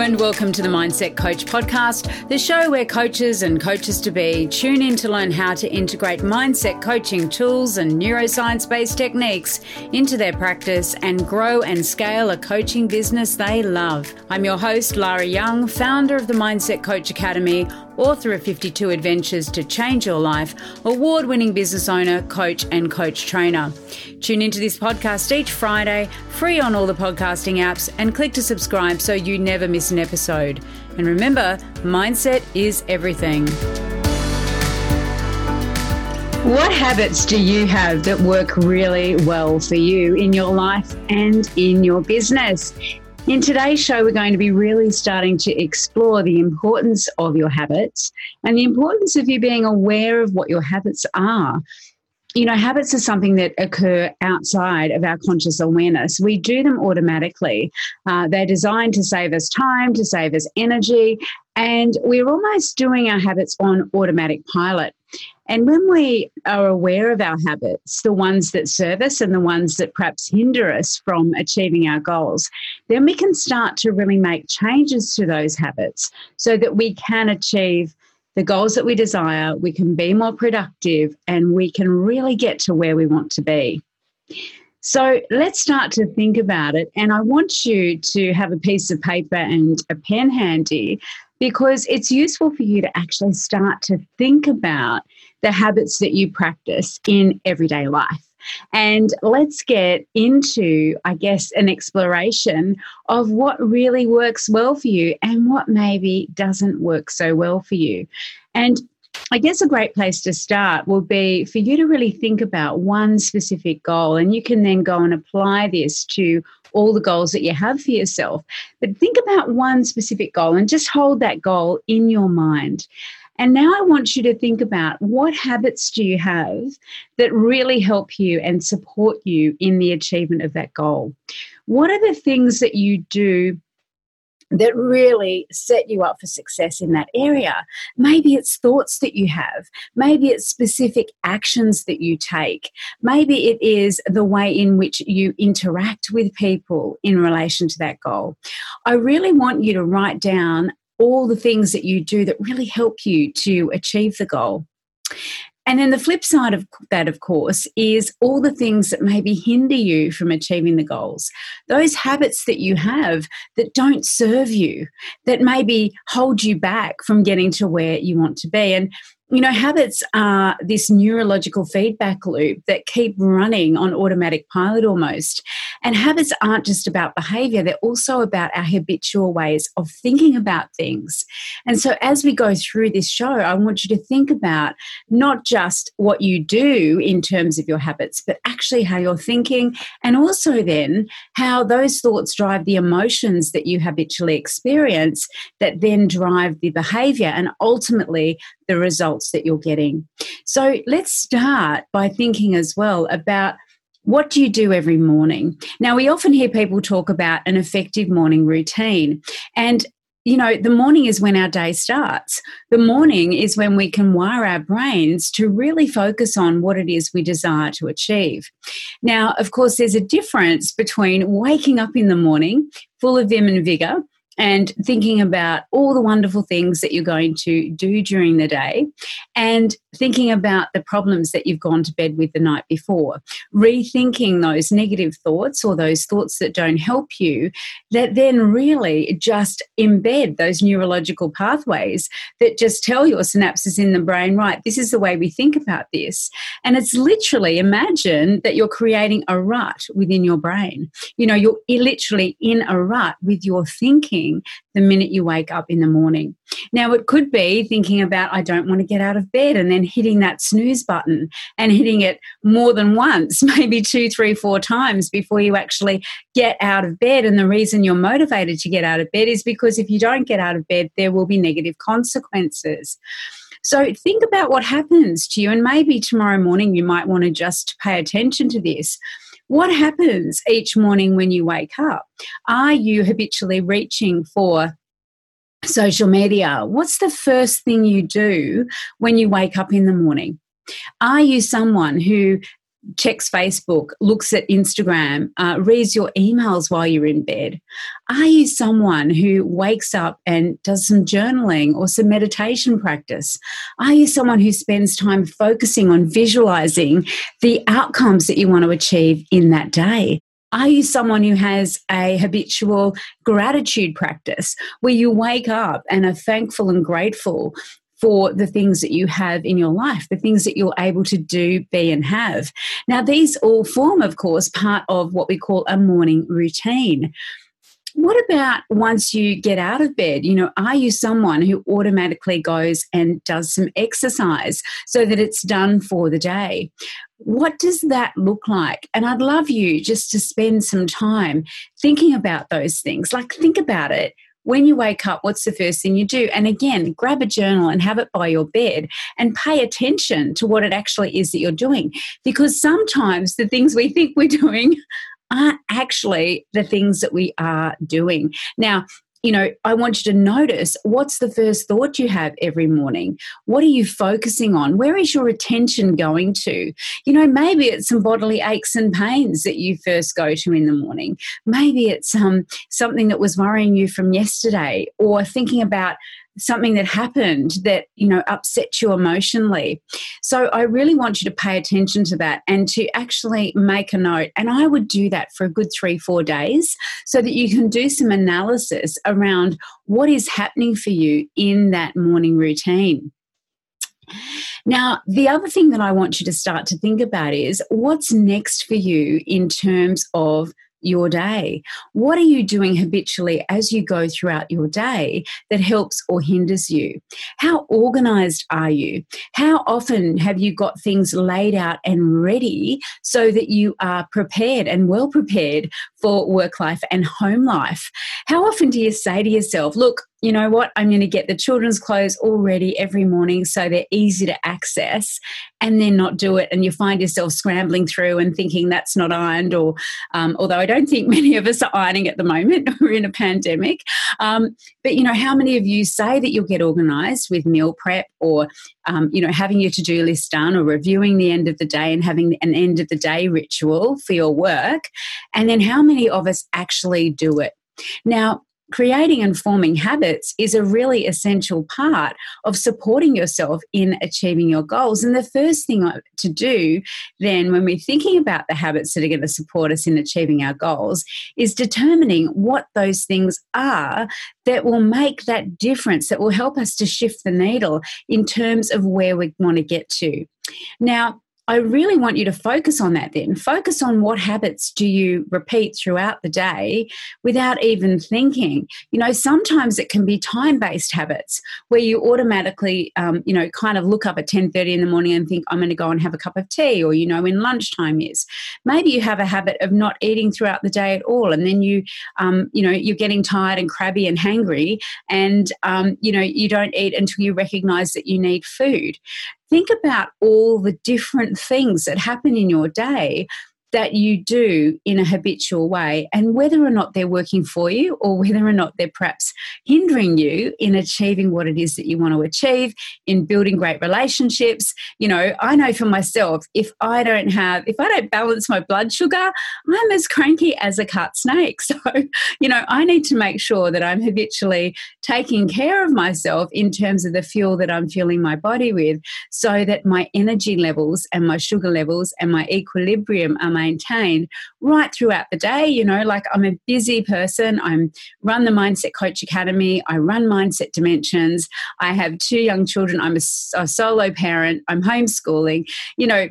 and welcome to the Mindset Coach podcast, the show where coaches and coaches to be tune in to learn how to integrate mindset coaching tools and neuroscience based techniques into their practice and grow and scale a coaching business they love. I'm your host, Lara Young, founder of the Mindset Coach Academy author of 52 Adventures to Change Your Life, award winning business owner, coach, and coach trainer. Tune into this podcast each Friday, free on all the podcasting apps, and click to subscribe so you never miss an episode. And remember, mindset is everything. What habits do you have that work really well for you in your life and in your business? In today's show, we're going to be really starting to explore the importance of your habits and the importance of you being aware of what your habits are. You know, habits are something that occur outside of our conscious awareness. We do them automatically. Uh, they're designed to save us time, to save us energy, and we're almost doing our habits on automatic pilot. And when we are aware of our habits, the ones that serve us and the ones that perhaps hinder us from achieving our goals, then we can start to really make changes to those habits so that we can achieve the goals that we desire, we can be more productive, and we can really get to where we want to be. So let's start to think about it. And I want you to have a piece of paper and a pen handy because it's useful for you to actually start to think about the habits that you practice in everyday life. And let's get into, I guess, an exploration of what really works well for you and what maybe doesn't work so well for you. And I guess a great place to start will be for you to really think about one specific goal, and you can then go and apply this to all the goals that you have for yourself. But think about one specific goal and just hold that goal in your mind. And now I want you to think about what habits do you have that really help you and support you in the achievement of that goal? What are the things that you do that really set you up for success in that area. Maybe it's thoughts that you have, maybe it's specific actions that you take, maybe it is the way in which you interact with people in relation to that goal. I really want you to write down all the things that you do that really help you to achieve the goal. And then the flip side of that, of course, is all the things that maybe hinder you from achieving the goals. Those habits that you have that don't serve you, that maybe hold you back from getting to where you want to be. And you know, habits are this neurological feedback loop that keep running on automatic pilot almost. And habits aren't just about behavior, they're also about our habitual ways of thinking about things. And so, as we go through this show, I want you to think about not just what you do in terms of your habits, but actually how you're thinking, and also then how those thoughts drive the emotions that you habitually experience that then drive the behavior and ultimately the results that you're getting. So let's start by thinking as well about what do you do every morning? Now, we often hear people talk about an effective morning routine. And you know, the morning is when our day starts. The morning is when we can wire our brains to really focus on what it is we desire to achieve. Now, of course, there's a difference between waking up in the morning full of vim and vigor and thinking about all the wonderful things that you're going to do during the day and thinking about the problems that you've gone to bed with the night before, rethinking those negative thoughts or those thoughts that don't help you, that then really just embed those neurological pathways that just tell your synapses in the brain, right, this is the way we think about this. And it's literally imagine that you're creating a rut within your brain. You know, you're literally in a rut with your thinking thinking the minute you wake up in the morning. Now, it could be thinking about, I don't want to get out of bed, and then hitting that snooze button and hitting it more than once, maybe two, three, four times before you actually get out of bed. And the reason you're motivated to get out of bed is because if you don't get out of bed, there will be negative consequences. So think about what happens to you, and maybe tomorrow morning you might want to just pay attention to this. What happens each morning when you wake up? Are you habitually reaching for social media? What's the first thing you do when you wake up in the morning? Are you someone who checks Facebook, looks at Instagram, uh, reads your emails while you're in bed? Are you someone who wakes up and does some journaling or some meditation practice? Are you someone who spends time focusing on visualizing the outcomes that you want to achieve in that day? Are you someone who has a habitual gratitude practice where you wake up and are thankful and grateful for the things that you have in your life, the things that you're able to do, be, and have. Now, these all form, of course, part of what we call a morning routine. What about once you get out of bed? You know, are you someone who automatically goes and does some exercise so that it's done for the day? What does that look like? And I'd love you just to spend some time thinking about those things. Like, think about it when you wake up, what's the first thing you do? And again, grab a journal and have it by your bed and pay attention to what it actually is that you're doing. Because sometimes the things we think we're doing aren't actually the things that we are doing. Now, you know, I want you to notice what's the first thought you have every morning? What are you focusing on? Where is your attention going to? You know, maybe it's some bodily aches and pains that you first go to in the morning. Maybe it's um, something that was worrying you from yesterday or thinking about something that happened that you know upset you emotionally. So i really want you to pay attention to that and to actually make a note. And i would do that for a good 3 4 days so that you can do some analysis around what is happening for you in that morning routine. Now, the other thing that I want you to start to think about is what's next for you in terms of your day? What are you doing habitually as you go throughout your day that helps or hinders you? How organized are you? How often have you got things laid out and ready so that you are prepared and well prepared for work life and home life? How often do you say to yourself, look, you know what, I'm going to get the children's clothes all ready every morning so they're easy to access and then not do it. And you find yourself scrambling through and thinking that's not ironed, or um, although I don't think many of us are ironing at the moment, we're in a pandemic. Um, but, you know, how many of you say that you'll get organized with meal prep or, um, you know, having your to do list done or reviewing the end of the day and having an end of the day ritual for your work? And then how many of us actually do it? Now, creating and forming habits is a really essential part of supporting yourself in achieving your goals. And the first thing to do then, when we're thinking about the habits that are going to support us in achieving our goals, is determining what those things are that will make that difference, that will help us to shift the needle in terms of where we want to get to. Now, I really want you to focus on that then. Focus on what habits do you repeat throughout the day without even thinking. You know, sometimes it can be time-based habits where you automatically, um, you know, kind of look up at 10.30 in the morning and think, I'm going to go and have a cup of tea or, you know, when lunchtime is. Maybe you have a habit of not eating throughout the day at all and then you, um, you know, you're getting tired and crabby and hangry and, um, you know, you don't eat until you recognize that you need food think about all the different things that happen in your day that you do in a habitual way and whether or not they're working for you or whether or not they're perhaps hindering you in achieving what it is that you want to achieve in building great relationships. You know i know for myself if i don't have if i don't balance my blood sugar i'm as cranky as a cut snake. So you know i need to make sure that i'm habitually taking care of myself in terms of the fuel that i'm fueling my body with so that my energy levels and my sugar levels and my equilibrium are maintain right throughout the day. You know, like I'm a busy person. I'm run the Mindset Coach Academy. I run Mindset Dimensions. I have two young children. I'm a, a solo parent. I'm homeschooling. You know,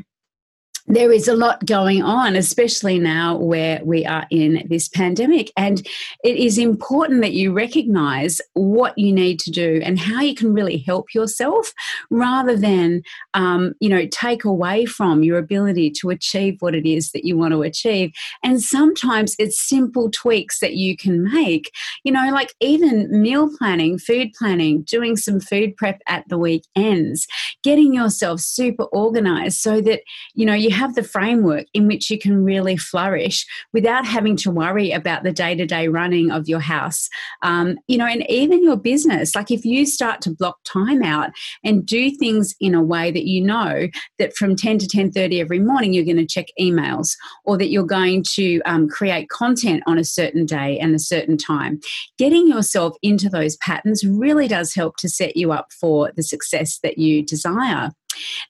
there is a lot going on, especially now where we are in this pandemic. And it is important that you recognize what you need to do and how you can really help yourself rather than, um, you know, take away from your ability to achieve what it is that you want to achieve. And sometimes it's simple tweaks that you can make, you know, like even meal planning, food planning, doing some food prep at the weekends, getting yourself super organized so that, you know, you have the framework in which you can really flourish without having to worry about the day to day running of your house. Um, you know, and even your business. Like if you start to block time out and do things in a way that you know that from 10 to 10.30 every morning you're going to check emails or that you're going to um, create content on a certain day and a certain time. Getting yourself into those patterns really does help to set you up for the success that you desire.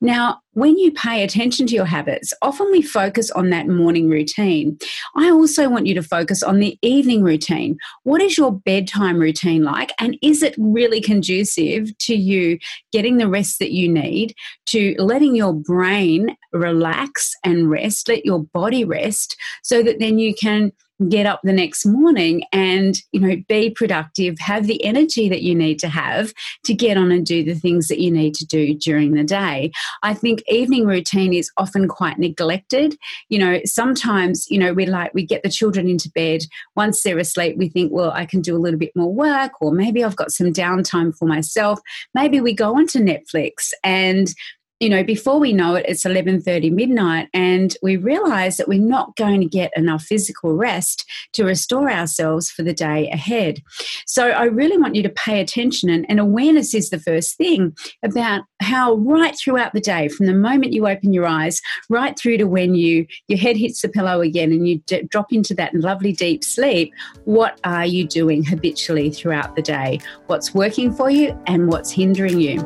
Now, when you pay attention to your habits, often we focus on that morning routine. I also want you to focus on the evening routine. What is your bedtime routine like? And is it really conducive to you getting the rest that you need, to letting your brain relax and rest, let your body rest, so that then you can get up the next morning and you know be productive have the energy that you need to have to get on and do the things that you need to do during the day. I think evening routine is often quite neglected. You know sometimes you know we like we get the children into bed. Once they're asleep we think well i can do a little bit more work or maybe i've got some downtime for myself. Maybe we go onto netflix and you know before we know it it's 11:30 midnight and we realize that we're not going to get enough physical rest to restore ourselves for the day ahead. So i really want you to pay attention and, and awareness is the first thing about how right throughout the day from the moment you open your eyes right through to when you your head hits the pillow again and you d- drop into that lovely deep sleep what are you doing habitually throughout the day? What's working for you and what's hindering you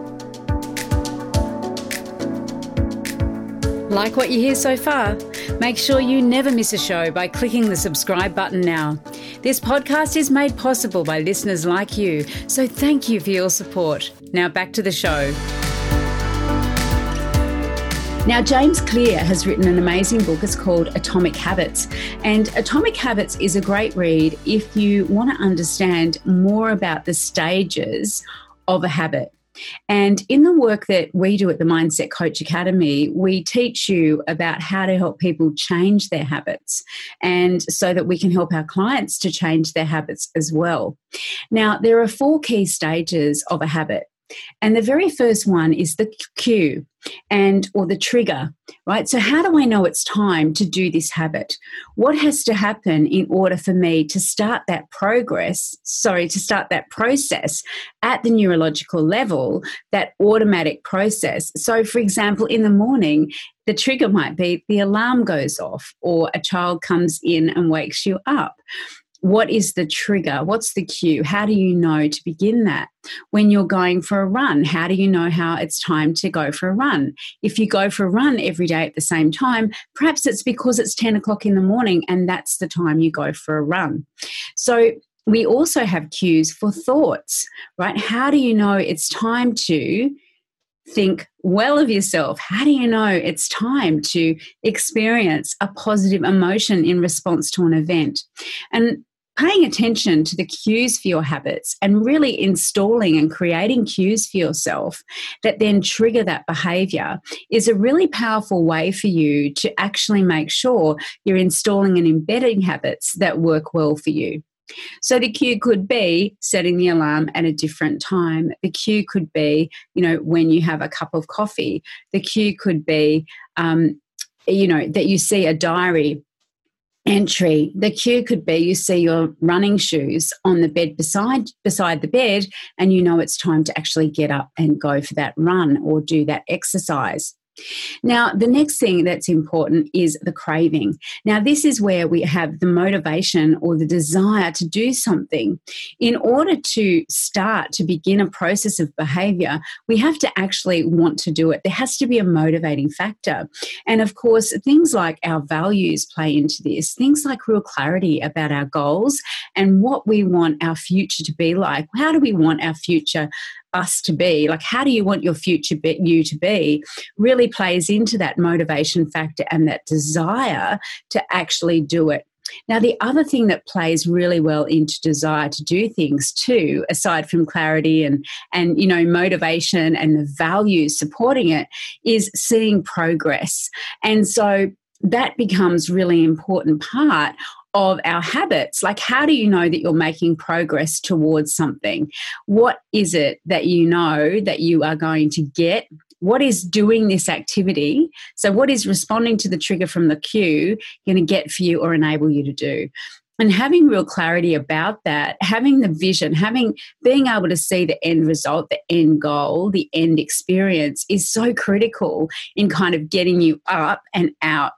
Like what you hear so far? Make sure you never miss a show by clicking the subscribe button now. This podcast is made possible by listeners like you, so thank you for your support. Now back to the show. Now, James Clear has written an amazing book. It's called Atomic Habits. And Atomic Habits is a great read if you want to understand more about the stages of a habit. And in the work that we do at the Mindset Coach Academy, we teach you about how to help people change their habits and so that we can help our clients to change their habits as well. Now, there are four key stages of a habit. And the very first one is the cue and or the trigger, right? So how do I know it's time to do this habit? What has to happen in order for me to start that progress, sorry, to start that process at the neurological level, that automatic process. So for example, in the morning, the trigger might be the alarm goes off or a child comes in and wakes you up what is the trigger? What's the cue? How do you know to begin that? When you're going for a run, how do you know how it's time to go for a run? If you go for a run every day at the same time, perhaps it's because it's 10 o'clock in the morning and that's the time you go for a run. So we also have cues for thoughts, right? How do you know it's time to think well of yourself? How do you know it's time to experience a positive emotion in response to an event? And paying attention to the cues for your habits and really installing and creating cues for yourself that then trigger that behavior is a really powerful way for you to actually make sure you're installing and embedding habits that work well for you. So the cue could be setting the alarm at a different time. The cue could be, you know, when you have a cup of coffee. The cue could be, um, you know, that you see a diary entry the cue could be you see your running shoes on the bed beside beside the bed and you know it's time to actually get up and go for that run or do that exercise now, the next thing that's important is the craving. Now, this is where we have the motivation or the desire to do something. In order to start to begin a process of behavior, we have to actually want to do it. There has to be a motivating factor. And of course, things like our values play into this, things like real clarity about our goals and what we want our future to be like. How do we want our future us to be like how do you want your future be, you to be really plays into that motivation factor and that desire to actually do it now, the other thing that plays really well into desire to do things too, aside from clarity and, and you know, motivation and the values supporting it, is seeing progress. And so that becomes really important part of our habits. Like, how do you know that you're making progress towards something? What is it that you know that you are going to get? What is doing this activity? So, what is responding to the trigger from the cue going to get for you or enable you to do? and having real clarity about that having the vision having being able to see the end result the end goal the end experience is so critical in kind of getting you up and out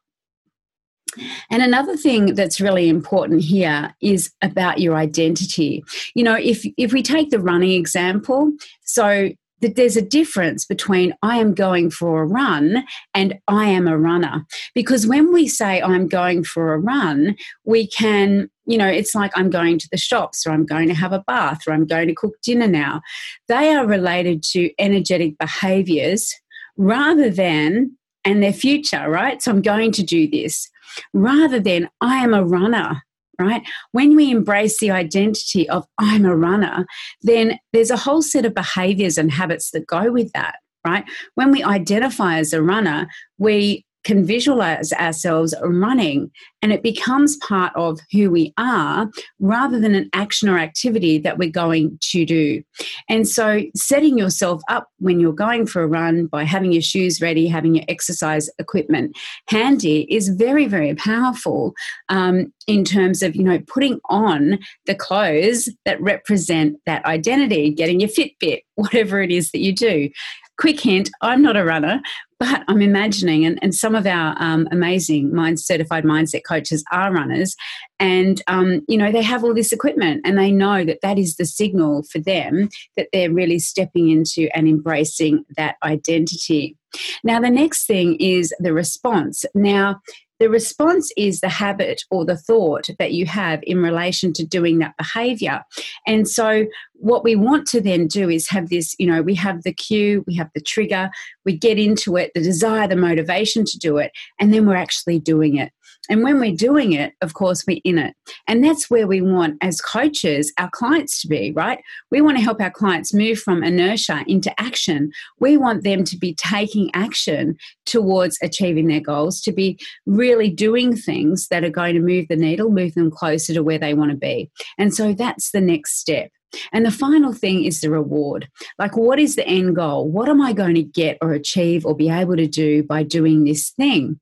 and another thing that's really important here is about your identity. You know, if if we take the running example, so that there's a difference between I am going for a run and I am a runner. Because when we say I'm going for a run, we can, you know, it's like I'm going to the shops or I'm going to have a bath or I'm going to cook dinner now. They are related to energetic behaviors rather than and their future, right? So I'm going to do this rather than I am a runner, right? When we embrace the identity of I'm a runner, then there's a whole set of behaviors and habits that go with that, right? When we identify as a runner, we can visualize ourselves running and it becomes part of who we are rather than an action or activity that we're going to do. And so, setting yourself up when you're going for a run by having your shoes ready, having your exercise equipment handy is very, very powerful um, in terms of, you know, putting on the clothes that represent that identity, getting your Fitbit, whatever it is that you do quick hint i'm not a runner but I'm imagining, and, and some of our um, amazing mind certified mindset coaches are runners, and um, you know they have all this equipment, and they know that that is the signal for them that they're really stepping into and embracing that identity. Now, the next thing is the response. Now, the response is the habit or the thought that you have in relation to doing that behavior. And so, what we want to then do is have this you know, we have the cue, we have the trigger, we get into it, the desire, the motivation to do it, and then we're actually doing it. And when we're doing it, of course, we're in it. And that's where we want, as coaches, our clients to be, right? We want to help our clients move from inertia into action. We want them to be taking action towards achieving their goals, to be really doing things that are going to move the needle, move them closer to where they want to be. And so that's the next step. And the final thing is the reward. Like, what is the end goal? What am I going to get or achieve or be able to do by doing this thing?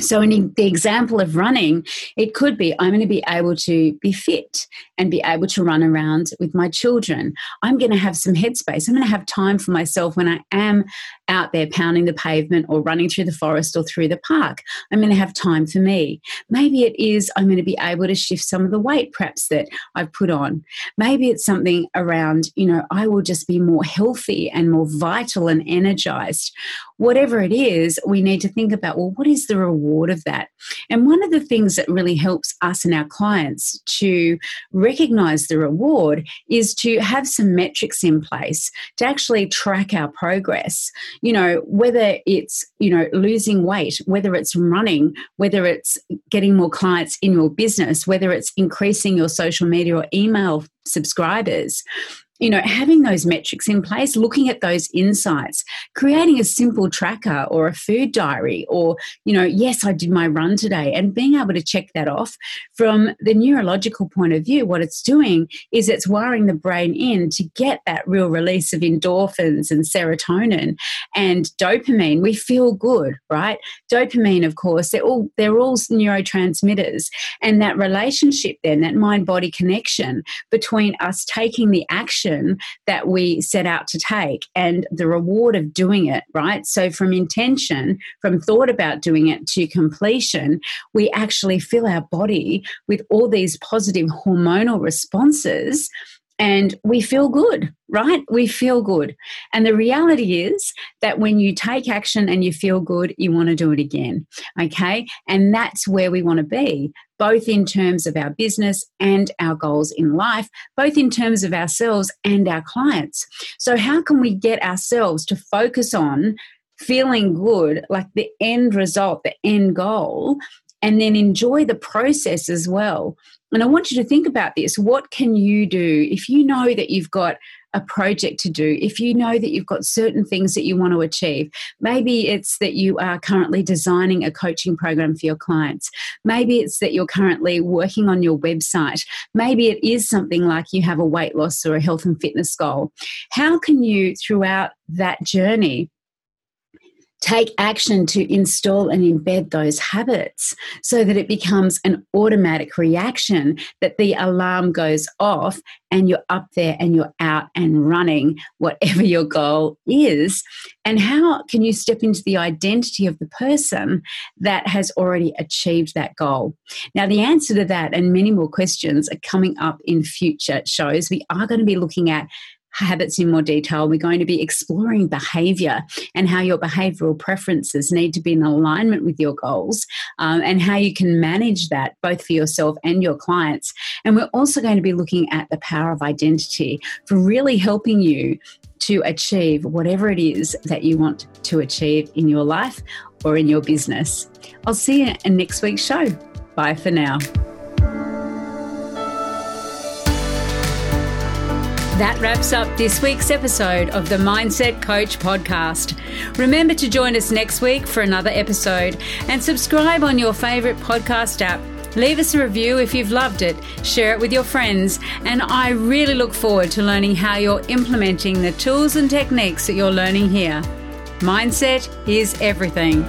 So, in the example of running, it could be I'm going to be able to be fit and be able to run around with my children. I'm going to have some headspace. I'm going to have time for myself when I am out there pounding the pavement or running through the forest or through the park. I'm going to have time for me. Maybe it is I'm going to be able to shift some of the weight perhaps that I've put on. Maybe it's something around, you know, I will just be more healthy and more vital and energized. Whatever it is, we need to think about, well, what is the reward of that? And one of the things that really helps us and our clients to recognize the reward is to have some metrics in place to actually track our progress you know, whether it's, you know, losing weight, whether it's running, whether it's getting more clients in your business, whether it's increasing your social media or email subscribers you know, having those metrics in place, looking at those insights, creating a simple tracker or a food diary, or, you know, yes, I did my run today, and being able to check that off from the neurological point of view, what it's doing is it's wiring the brain in to get that real release of endorphins and serotonin and dopamine. We feel good, right? Dopamine, of course, they're all they're all neurotransmitters. And that relationship then, that mind-body connection between us taking the action action that we set out to take and the reward of doing it, right? So, from intention, from thought about doing it to completion, we actually fill our body with all these positive hormonal responses and we feel good, right? We feel good. And the reality is that when you take action and you feel good, you want to do it again, okay? And that's where we want to be, both in terms of our business and our goals in life, both in terms of ourselves and our clients. So, how can we get ourselves to focus on feeling good, like the end result, the end goal? and then enjoy the process as well. And I want you to think about this. What can you do if you know that you've got a project to do, if you know that you've got certain things that you want to achieve, maybe it's that you are currently designing a coaching program for your clients, maybe it's that you're currently working on your website, maybe it is something like you have a weight loss or a health and fitness goal. How can you, throughout that journey, take action to install and embed those habits so that it becomes an automatic reaction that the alarm goes off and you're up there and you're out and running whatever your goal is. And how can you step into the identity of the person that has already achieved that goal? Now the answer to that and many more questions are coming up in future shows. We are going to be looking at habits in more detail. We're going to be exploring behavior and how your behavioral preferences need to be in alignment with your goals um, and how you can manage that both for yourself and your clients. And we're also going to be looking at the power of identity for really helping you to achieve whatever it is that you want to achieve in your life or in your business. I'll see you in next week's show. Bye for now. That wraps up this week's episode of the Mindset Coach podcast. Remember to join us next week for another episode and subscribe on your favorite podcast app. Leave us a review if you've loved it, share it with your friends, and I really look forward to learning how you're implementing the tools and techniques that you're learning here. Mindset is everything.